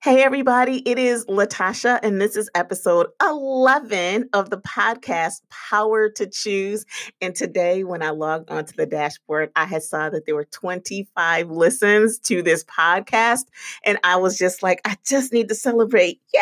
Hey, everybody, it is Latasha, and this is episode 11 of the podcast Power to Choose. And today, when I logged onto the dashboard, I had saw that there were 25 listens to this podcast. And I was just like, I just need to celebrate. Yay!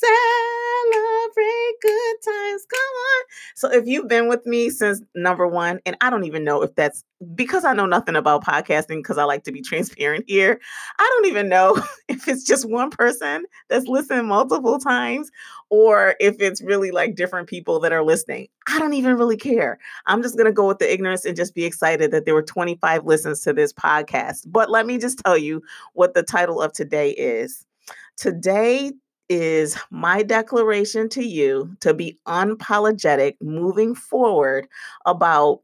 Celebrate good times. Come on. So, if you've been with me since number one, and I don't even know if that's because I know nothing about podcasting, because I like to be transparent here, I don't even know if it's just one person that's listening multiple times or if it's really like different people that are listening. I don't even really care. I'm just going to go with the ignorance and just be excited that there were 25 listens to this podcast. But let me just tell you what the title of today is. Today, is my declaration to you to be unapologetic moving forward about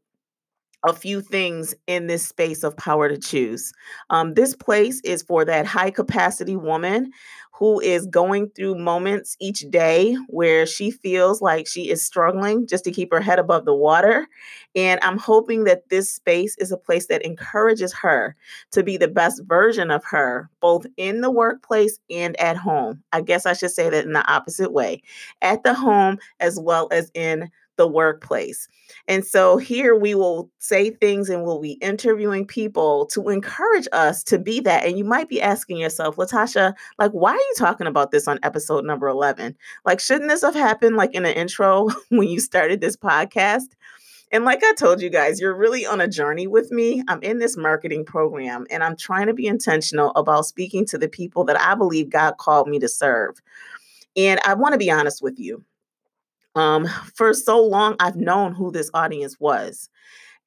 a few things in this space of power to choose. Um, this place is for that high capacity woman who is going through moments each day where she feels like she is struggling just to keep her head above the water. And I'm hoping that this space is a place that encourages her to be the best version of her, both in the workplace and at home. I guess I should say that in the opposite way at the home as well as in the workplace. And so here we will say things and we'll be interviewing people to encourage us to be that. And you might be asking yourself, Latasha, like, why are you talking about this on episode number 11? Like, shouldn't this have happened like in an intro when you started this podcast? And like I told you guys, you're really on a journey with me. I'm in this marketing program and I'm trying to be intentional about speaking to the people that I believe God called me to serve. And I want to be honest with you. Um, for so long, I've known who this audience was.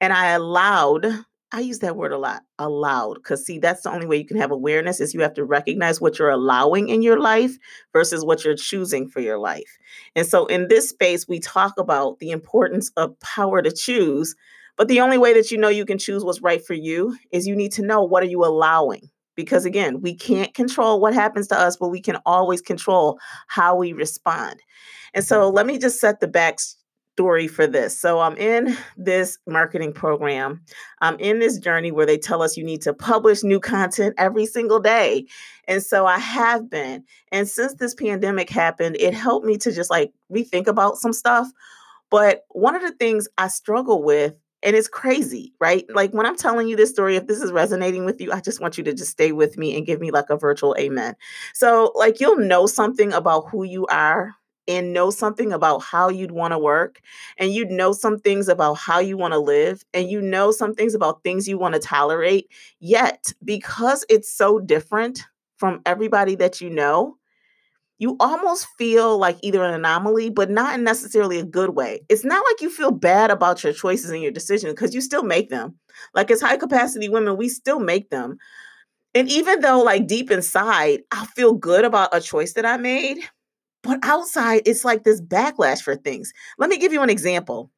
And I allowed, I use that word a lot, allowed, because see, that's the only way you can have awareness is you have to recognize what you're allowing in your life versus what you're choosing for your life. And so in this space, we talk about the importance of power to choose. But the only way that you know you can choose what's right for you is you need to know what are you allowing? because again, we can't control what happens to us, but we can always control how we respond. And so let me just set the backstory for this. So I'm in this marketing program. I'm in this journey where they tell us you need to publish new content every single day. And so I have been. And since this pandemic happened, it helped me to just like rethink about some stuff. But one of the things I struggle with and it's crazy, right? Like when I'm telling you this story, if this is resonating with you, I just want you to just stay with me and give me like a virtual amen. So, like, you'll know something about who you are and know something about how you'd want to work, and you'd know some things about how you want to live, and you know some things about things you want to tolerate. Yet, because it's so different from everybody that you know, you almost feel like either an anomaly, but not necessarily a good way. It's not like you feel bad about your choices and your decisions because you still make them. Like as high capacity women, we still make them. And even though, like deep inside, I feel good about a choice that I made, but outside, it's like this backlash for things. Let me give you an example.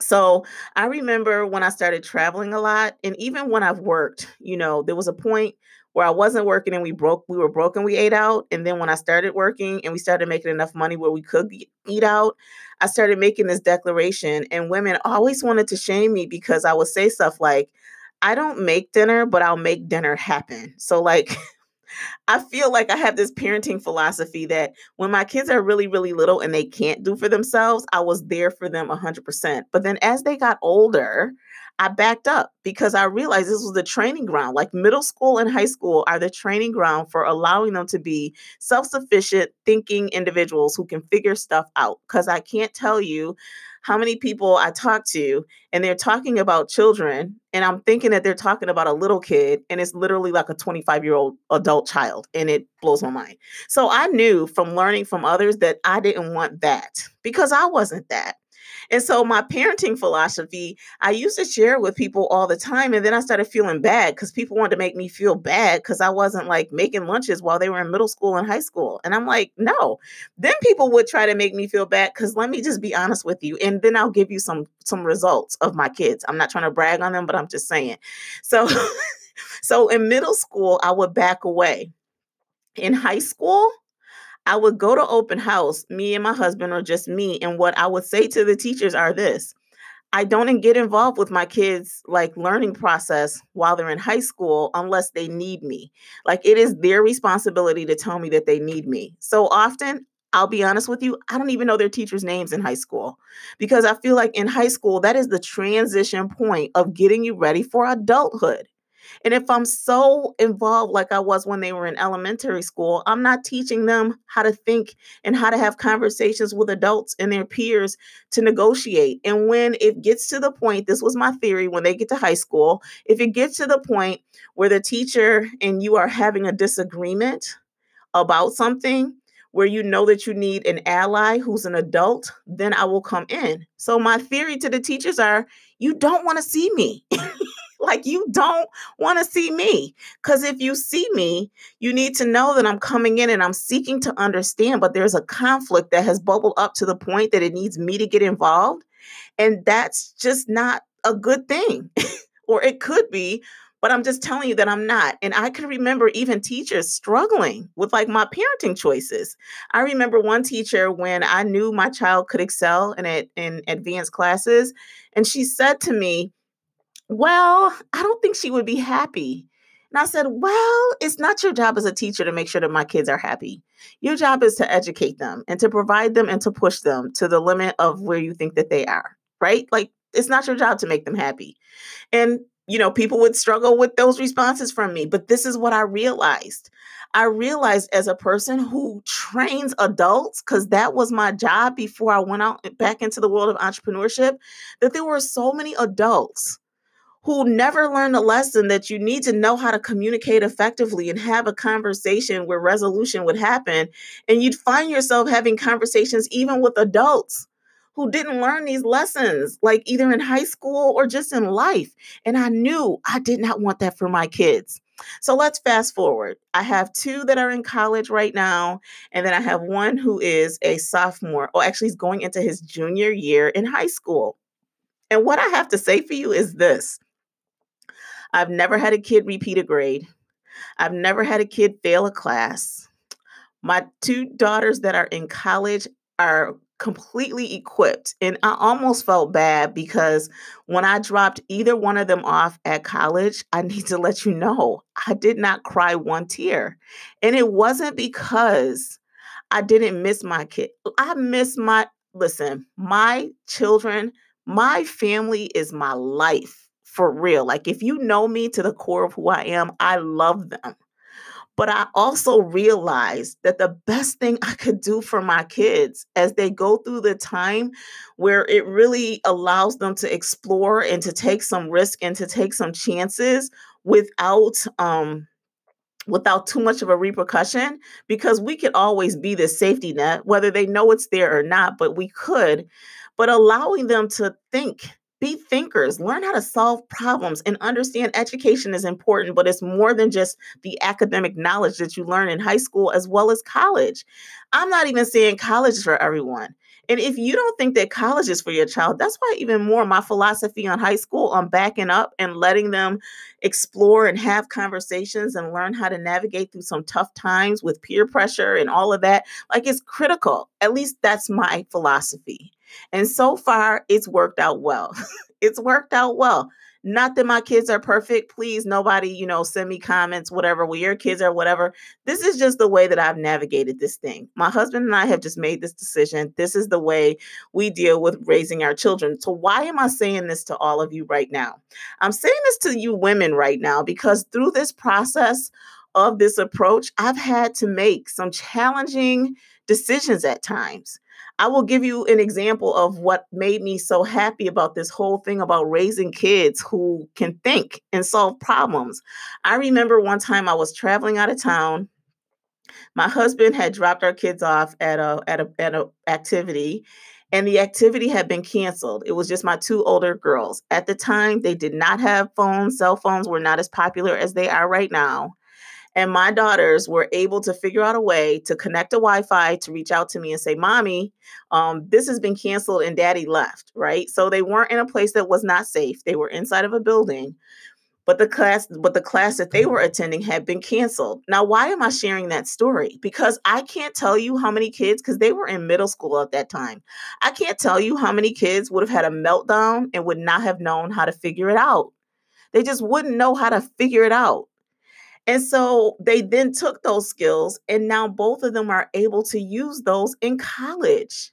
So I remember when I started traveling a lot, and even when I've worked, you know, there was a point where I wasn't working and we broke, we were broken, we ate out. And then when I started working and we started making enough money where we could eat out, I started making this declaration. And women always wanted to shame me because I would say stuff like, I don't make dinner, but I'll make dinner happen. So, like, I feel like I have this parenting philosophy that when my kids are really, really little and they can't do for themselves, I was there for them 100%. But then as they got older, I backed up because I realized this was the training ground. Like middle school and high school are the training ground for allowing them to be self sufficient, thinking individuals who can figure stuff out. Because I can't tell you how many people I talk to and they're talking about children, and I'm thinking that they're talking about a little kid, and it's literally like a 25 year old adult child, and it blows my mind. So I knew from learning from others that I didn't want that because I wasn't that. And so my parenting philosophy, I used to share with people all the time. And then I started feeling bad because people wanted to make me feel bad because I wasn't like making lunches while they were in middle school and high school. And I'm like, no. Then people would try to make me feel bad because let me just be honest with you. And then I'll give you some some results of my kids. I'm not trying to brag on them, but I'm just saying. So so in middle school, I would back away. In high school, I would go to open house, me and my husband, or just me. And what I would say to the teachers are this I don't get involved with my kids' like learning process while they're in high school unless they need me. Like it is their responsibility to tell me that they need me. So often, I'll be honest with you, I don't even know their teachers' names in high school because I feel like in high school, that is the transition point of getting you ready for adulthood. And if I'm so involved like I was when they were in elementary school, I'm not teaching them how to think and how to have conversations with adults and their peers to negotiate. And when it gets to the point, this was my theory when they get to high school, if it gets to the point where the teacher and you are having a disagreement about something, where you know that you need an ally who's an adult, then I will come in. So my theory to the teachers are you don't want to see me. like you don't want to see me. Because if you see me, you need to know that I'm coming in and I'm seeking to understand, but there's a conflict that has bubbled up to the point that it needs me to get involved. And that's just not a good thing. or it could be, but I'm just telling you that I'm not. And I can remember even teachers struggling with like my parenting choices. I remember one teacher when I knew my child could excel in, in advanced classes, and she said to me, well, I don't think she would be happy. And I said, Well, it's not your job as a teacher to make sure that my kids are happy. Your job is to educate them and to provide them and to push them to the limit of where you think that they are, right? Like, it's not your job to make them happy. And, you know, people would struggle with those responses from me. But this is what I realized. I realized as a person who trains adults, because that was my job before I went out eh, back into the world of entrepreneurship, that there were so many adults who never learned a lesson that you need to know how to communicate effectively and have a conversation where resolution would happen. And you'd find yourself having conversations even with adults who didn't learn these lessons, like either in high school or just in life. And I knew I did not want that for my kids. So let's fast forward. I have two that are in college right now, and then I have one who is a sophomore, or actually, he's going into his junior year in high school. And what I have to say for you is this I've never had a kid repeat a grade. I've never had a kid fail a class. My two daughters that are in college are completely equipped. And I almost felt bad because when I dropped either one of them off at college, I need to let you know I did not cry one tear. And it wasn't because I didn't miss my kid. I miss my, listen, my children, my family is my life for real. Like, if you know me to the core of who I am, I love them. But I also realized that the best thing I could do for my kids as they go through the time where it really allows them to explore and to take some risk and to take some chances without um without too much of a repercussion because we could always be the safety net whether they know it's there or not but we could but allowing them to think be thinkers, learn how to solve problems, and understand education is important, but it's more than just the academic knowledge that you learn in high school as well as college. I'm not even saying college for everyone. And if you don't think that college is for your child, that's why even more my philosophy on high school on backing up and letting them explore and have conversations and learn how to navigate through some tough times with peer pressure and all of that. Like it's critical. At least that's my philosophy. And so far, it's worked out well. it's worked out well. Not that my kids are perfect. Please, nobody, you know, send me comments, whatever, well, your kids are whatever. This is just the way that I've navigated this thing. My husband and I have just made this decision. This is the way we deal with raising our children. So, why am I saying this to all of you right now? I'm saying this to you women right now because through this process of this approach, I've had to make some challenging decisions at times. I will give you an example of what made me so happy about this whole thing about raising kids who can think and solve problems. I remember one time I was traveling out of town. My husband had dropped our kids off at a at a at a activity and the activity had been canceled. It was just my two older girls. At the time, they did not have phones. Cell phones were not as popular as they are right now. And my daughters were able to figure out a way to connect to Wi Fi to reach out to me and say, Mommy, um, this has been canceled and daddy left, right? So they weren't in a place that was not safe. They were inside of a building. but the class but the class that they were attending had been canceled now why am i sharing that story because i can't tell you how many kids because they were in middle school at that time i can't tell you how many kids would have had a meltdown and would not have known how to figure it out they just wouldn't know how to figure it out and so they then took those skills and now both of them are able to use those in college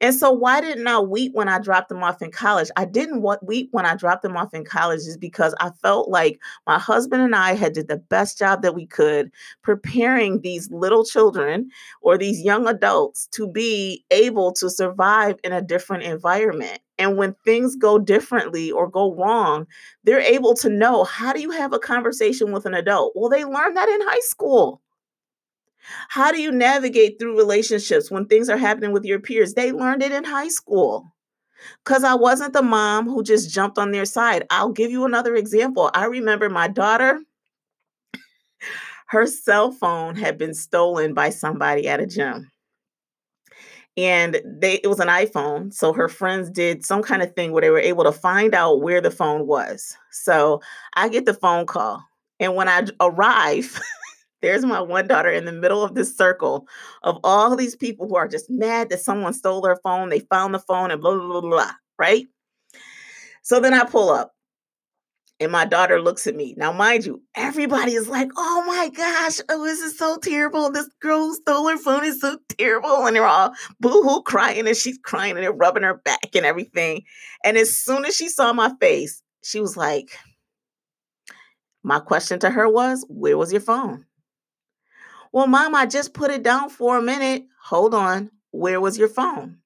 and so, why didn't I weep when I dropped them off in college? I didn't weep when I dropped them off in college is because I felt like my husband and I had did the best job that we could preparing these little children or these young adults to be able to survive in a different environment. And when things go differently or go wrong, they're able to know how do you have a conversation with an adult? Well, they learned that in high school. How do you navigate through relationships when things are happening with your peers? They learned it in high school. Because I wasn't the mom who just jumped on their side. I'll give you another example. I remember my daughter, her cell phone had been stolen by somebody at a gym. And they it was an iPhone. So her friends did some kind of thing where they were able to find out where the phone was. So I get the phone call. And when I arrive, there's my one daughter in the middle of this circle of all these people who are just mad that someone stole their phone. They found the phone and blah, blah, blah, blah, right? So then I pull up and my daughter looks at me. Now, mind you, everybody is like, oh my gosh, oh, this is so terrible. This girl stole her phone is so terrible. And they're all boo hoo crying and she's crying and they're rubbing her back and everything. And as soon as she saw my face, she was like, my question to her was, where was your phone? Well, mom, I just put it down for a minute. Hold on. Where was your phone?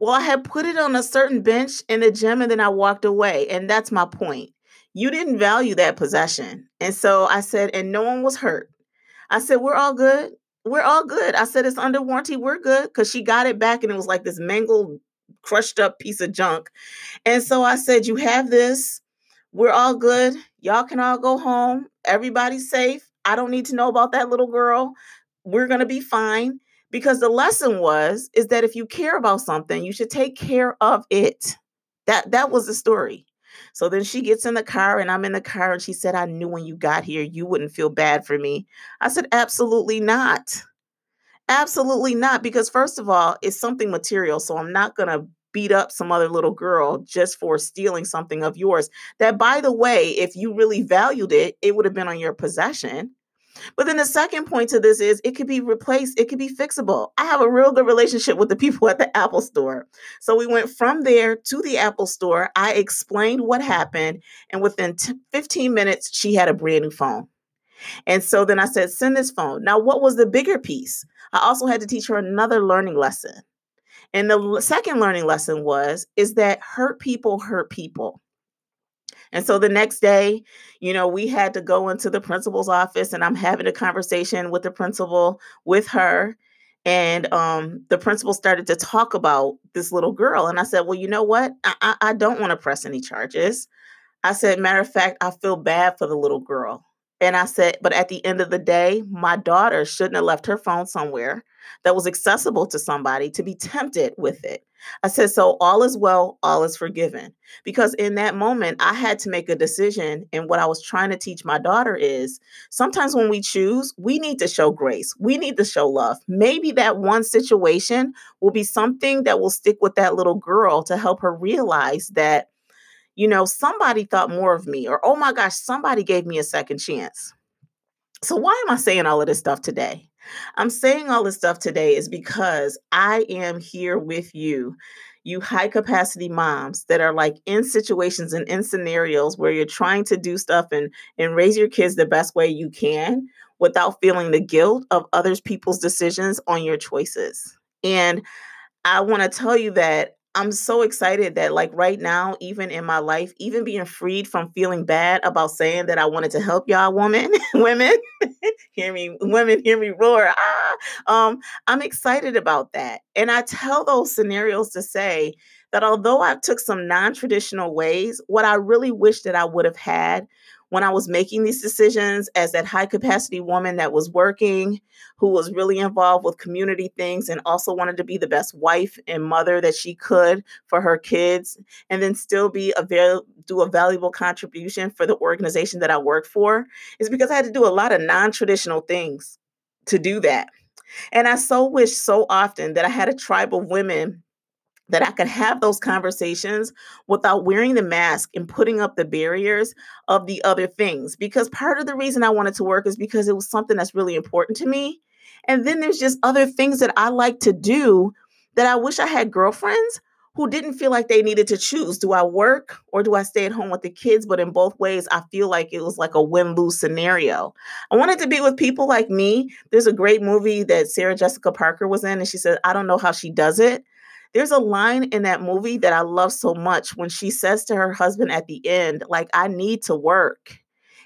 Well, I had put it on a certain bench in the gym and then I walked away. And that's my point. You didn't value that possession. And so I said, and no one was hurt. I said, we're all good. We're all good. I said, it's under warranty. We're good. Because she got it back and it was like this mangled, crushed up piece of junk. And so I said, you have this. We're all good. Y'all can all go home. Everybody's safe. I don't need to know about that little girl. We're going to be fine because the lesson was is that if you care about something, you should take care of it. That that was the story. So then she gets in the car and I'm in the car and she said, "I knew when you got here you wouldn't feel bad for me." I said, "Absolutely not." Absolutely not because first of all, it's something material, so I'm not going to beat up some other little girl just for stealing something of yours. That by the way, if you really valued it, it would have been on your possession. But then the second point to this is it could be replaced, it could be fixable. I have a real good relationship with the people at the Apple store. So we went from there to the Apple store. I explained what happened, and within t- 15 minutes, she had a brand new phone. And so then I said, send this phone. Now, what was the bigger piece? I also had to teach her another learning lesson. And the second learning lesson was is that hurt people hurt people. And so the next day, you know, we had to go into the principal's office and I'm having a conversation with the principal with her. And um, the principal started to talk about this little girl. And I said, Well, you know what? I, I, I don't want to press any charges. I said, Matter of fact, I feel bad for the little girl. And I said, But at the end of the day, my daughter shouldn't have left her phone somewhere that was accessible to somebody to be tempted with it. I said, So all is well, all is forgiven. Because in that moment, I had to make a decision. And what I was trying to teach my daughter is sometimes when we choose, we need to show grace, we need to show love. Maybe that one situation will be something that will stick with that little girl to help her realize that, you know, somebody thought more of me, or oh my gosh, somebody gave me a second chance. So, why am I saying all of this stuff today? I'm saying all this stuff today is because I am here with you, you high capacity moms that are like in situations and in scenarios where you're trying to do stuff and, and raise your kids the best way you can without feeling the guilt of others people's decisions on your choices. And I want to tell you that I'm so excited that, like, right now, even in my life, even being freed from feeling bad about saying that I wanted to help y'all, women, women, hear me, women, hear me roar. Ah, um, I'm excited about that. And I tell those scenarios to say that although I took some non traditional ways, what I really wish that I would have had when I was making these decisions as that high capacity woman that was working, who was really involved with community things and also wanted to be the best wife and mother that she could for her kids, and then still be a do a valuable contribution for the organization that I work for, is because I had to do a lot of non-traditional things to do that. And I so wish so often that I had a tribe of women that I could have those conversations without wearing the mask and putting up the barriers of the other things. Because part of the reason I wanted to work is because it was something that's really important to me. And then there's just other things that I like to do that I wish I had girlfriends who didn't feel like they needed to choose do I work or do I stay at home with the kids? But in both ways, I feel like it was like a win lose scenario. I wanted to be with people like me. There's a great movie that Sarah Jessica Parker was in, and she said, I don't know how she does it. There's a line in that movie that I love so much when she says to her husband at the end, like, I need to work.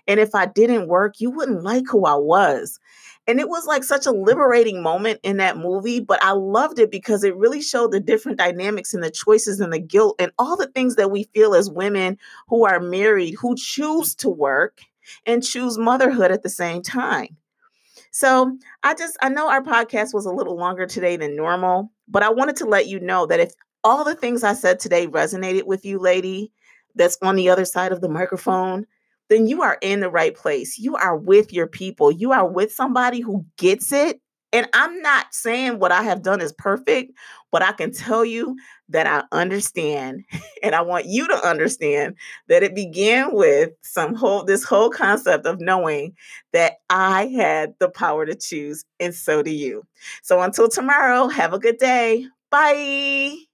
And if I didn't work, you wouldn't like who I was. And it was like such a liberating moment in that movie, but I loved it because it really showed the different dynamics and the choices and the guilt and all the things that we feel as women who are married, who choose to work and choose motherhood at the same time. So I just, I know our podcast was a little longer today than normal, but I wanted to let you know that if all the things I said today resonated with you, lady, that's on the other side of the microphone, then you are in the right place. You are with your people. You are with somebody who gets it and I'm not saying what I have done is perfect, but I can tell you that I understand. And I want you to understand that it began with some whole this whole concept of knowing that I had the power to choose, and so do you. So until tomorrow, have a good day. Bye.